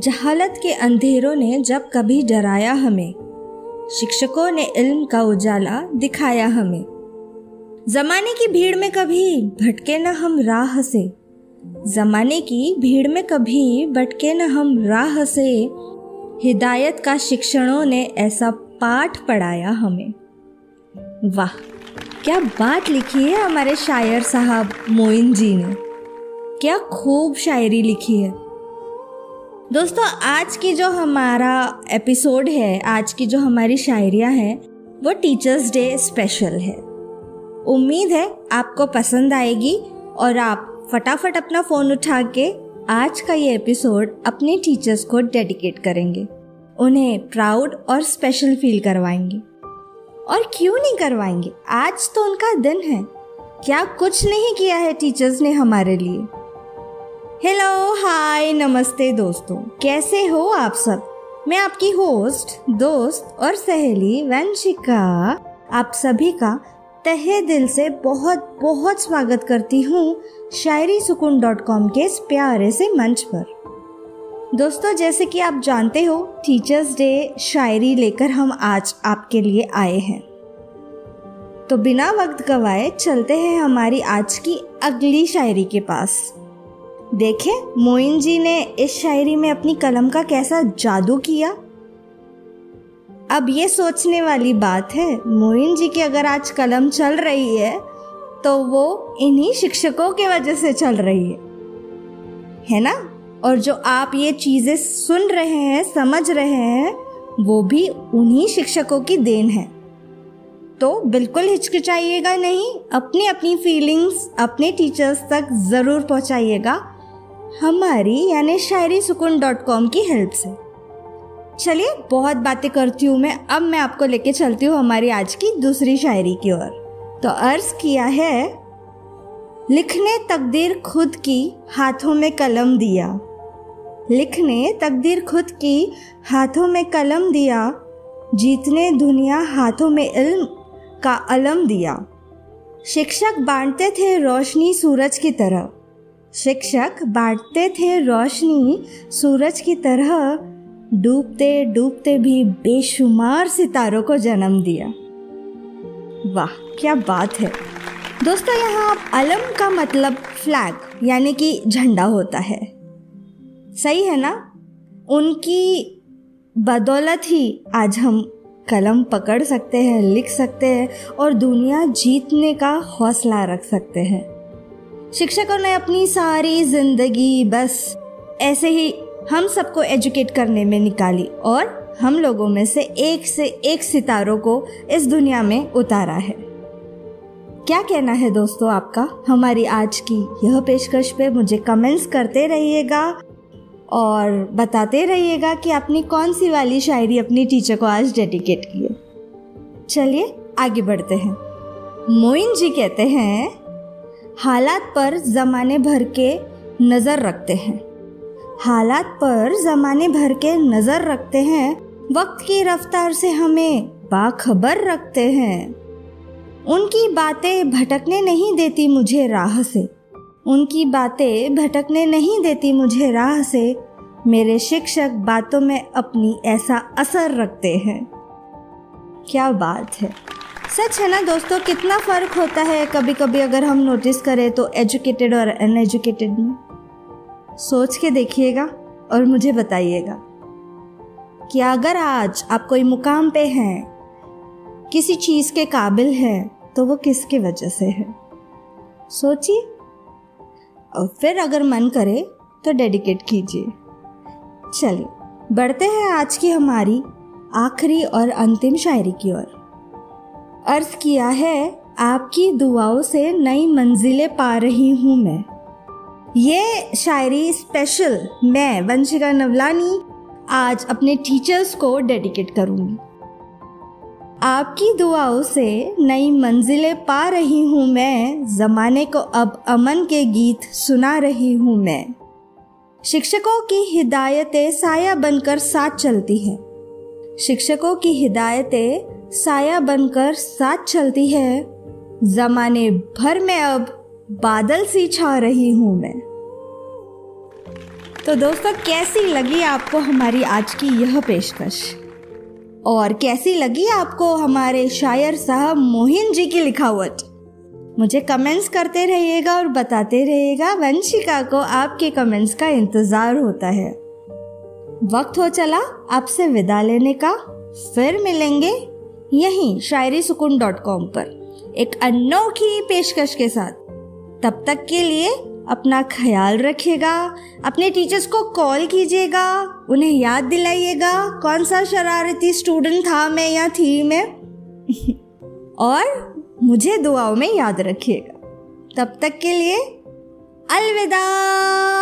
जहालत के अंधेरों ने जब कभी डराया हमें, शिक्षकों ने इल्म का उजाला दिखाया हमें। जमाने की भीड़ में कभी भटके न हम राह से, जमाने की भीड़ में कभी भटके न हम राह से, हिदायत का शिक्षणों ने ऐसा पाठ पढ़ाया हमें। वाह, क्या बात लिखी है हमारे शायर साहब मोइन जी ने। क्या खूब शायरी लिखी है। दोस्तों, आज की जो हमारा एपिसोड है, आज की जो हमारी शायरियाँ है, वो टीचर्स डे स्पेशल है। उम्मीद है आपको पसंद आएगी और आप फटाफट अपना फ़ोन उठा के आज का ये एपिसोड अपने टीचर्स को डेडिकेट करेंगे। उन्हें प्राउड और स्पेशल फील करवाएँगे। और क्यों नहीं करवाएँगे? आज तो उनका दिन है। क्या कुछ नहीं किया है टीचर्स ने हमारे लिए? हेलो हाय नमस्ते दोस्तों। कैसे हो आप सब? मैं आपकी होस्ट दोस्त और सहेली वंशिका। आप सभी का तहे दिल से बहुत बहुत स्वागत करती हूँ शायरी सुकून डॉट कॉम के इस प्यारे से मंच पर। दोस्तों, जैसे कि आप जानते हो टीचर्स डे शायरी लेकर हम आज आपके लिए आए हैं। तो बिना वक्त गवाए चलते हैं हमारी आज की अगली शायरी के पास। देखे, मोइन जी ने इस शायरी में अपनी कलम का कैसा जादू किया? अब ये सोचने वाली बात है, मोइन जी की अगर आज कलम चल रही है तो वो इन्हीं शिक्षकों के वजह से चल रही है। है ना? और जो आप ये चीज़ें सुन रहे हैं, समझ रहे हैं, वो भी उन्हीं शिक्षकों की देन है। तो बिल्कुल हिचकिचाइएगा नहीं अपनी अपनी फीलिंग्स अपने टीचर्स तक ज़रूर पहुंचाइएगा। हमारी, यानी शायरी सुकून डॉट कॉम की हेल्प से। चलिए, बहुत बातें करती हूँ मैं। अब मैं आपको लेके चलती हूँ हमारी आज की दूसरी शायरी की ओर। तो अर्ज़ किया है, लिखने तकदीर खुद की, हाथों में कलम दिया। लिखने तकदीर खुद की, हाथों में कलम दिया। जीतने दुनिया हाथों में इल्म का अलम दिया। शिक्षक बांटते थे रोशनी सूरज की तरह। शिक्षक बांटते थे रोशनी सूरज की तरह, डूबते डूबते भी बेशुमार सितारों को जन्म दिया। वाह, क्या बात है। दोस्तों, यहाँ अलम का मतलब फ्लैग यानी कि झंडा होता है। सही है ना? उनकी बदौलत ही आज हम कलम पकड़ सकते हैं, लिख सकते हैं और दुनिया जीतने का हौसला रख सकते हैं। शिक्षकों ने अपनी सारी ज़िंदगी बस ऐसे ही हम सबको एजुकेट करने में निकाली और हम लोगों में से एक से एक सितारों को इस दुनिया में उतारा है। क्या कहना है दोस्तों आपका? हमारी आज की यह पेशकश पे मुझे कमेंट्स करते रहिएगा और बताते रहिएगा कि आपने कौन सी वाली शायरी अपनी टीचर को आज डेडिकेट की चलिए आगे बढ़ते हैं। मोइन जी कहते हैं हालात पर ज़माने भर के नज़र रखते हैं। हालात पर ज़माने भर के नज़र रखते हैं। वक्त की रफ्तार से हमें बाखबर रखते हैं। उनकी बातें भटकने नहीं देती मुझे राह से। उनकी बातें भटकने नहीं देती मुझे राह से। मेरे शिक्षक बातों में अपनी ऐसा असर रखते हैं। क्या बात है। सच है ना दोस्तों, कितना फ़र्क होता है? कभी कभी अगर हम नोटिस करें तो एजुकेटेड और अनएजुकेटेड में सोच के देखिएगा और मुझे बताइएगा कि अगर आज आप कोई मुकाम पे हैं, किसी चीज़ के काबिल हैं तो वो किसके वजह से है? सोचिए। और फिर अगर मन करे तो डेडिकेट कीजिए। चलिए, बढ़ते हैं आज की हमारी आखिरी और अंतिम शायरी की ओर। अर्ज़ किया है, आपकी दुआओं से नई मंजिलें पा रही हूँ मैं। ये शायरी स्पेशल मैं वंशिका नवलानी, आज अपने टीचर्स को डेडिकेट करूँगी। आपकी दुआओं से नई मंजिलें पा रही हूँ मैं, ज़माने को अब अमन के गीत सुना रही हूँ मैं। शिक्षकों की हिदायतें साया बनकर साथ चलती हैं। शिक्षकों की हिदायतें साया बनकर साथ चलती है। जमाने भर में अब बादल सी छा रही हूँ मैं। तो दोस्तों, कैसी लगी आपको हमारी आज की यह पेशकश? और कैसी लगी आपको हमारे शायर साहब मोहिन जी की लिखावट? मुझे कमेंट्स करते रहिएगा और बताते रहिएगा वंशिका को आपके कमेंट्स का इंतज़ार होता है। वक्त हो चला आपसे विदा लेने का। फिर मिलेंगे यहीं शायरी सुकून डॉट कॉम पर। एक अनोखी पेशकश के साथ। तब तक के लिए अपना ख्याल रखिएगा, अपने टीचर्स को कॉल कीजिएगा, उन्हें याद दिलाइएगा, कौन सा शरारती स्टूडेंट था मैं या थी मैं? और मुझे दुआओं में याद रखिएगा। तब तक के लिए अलविदा।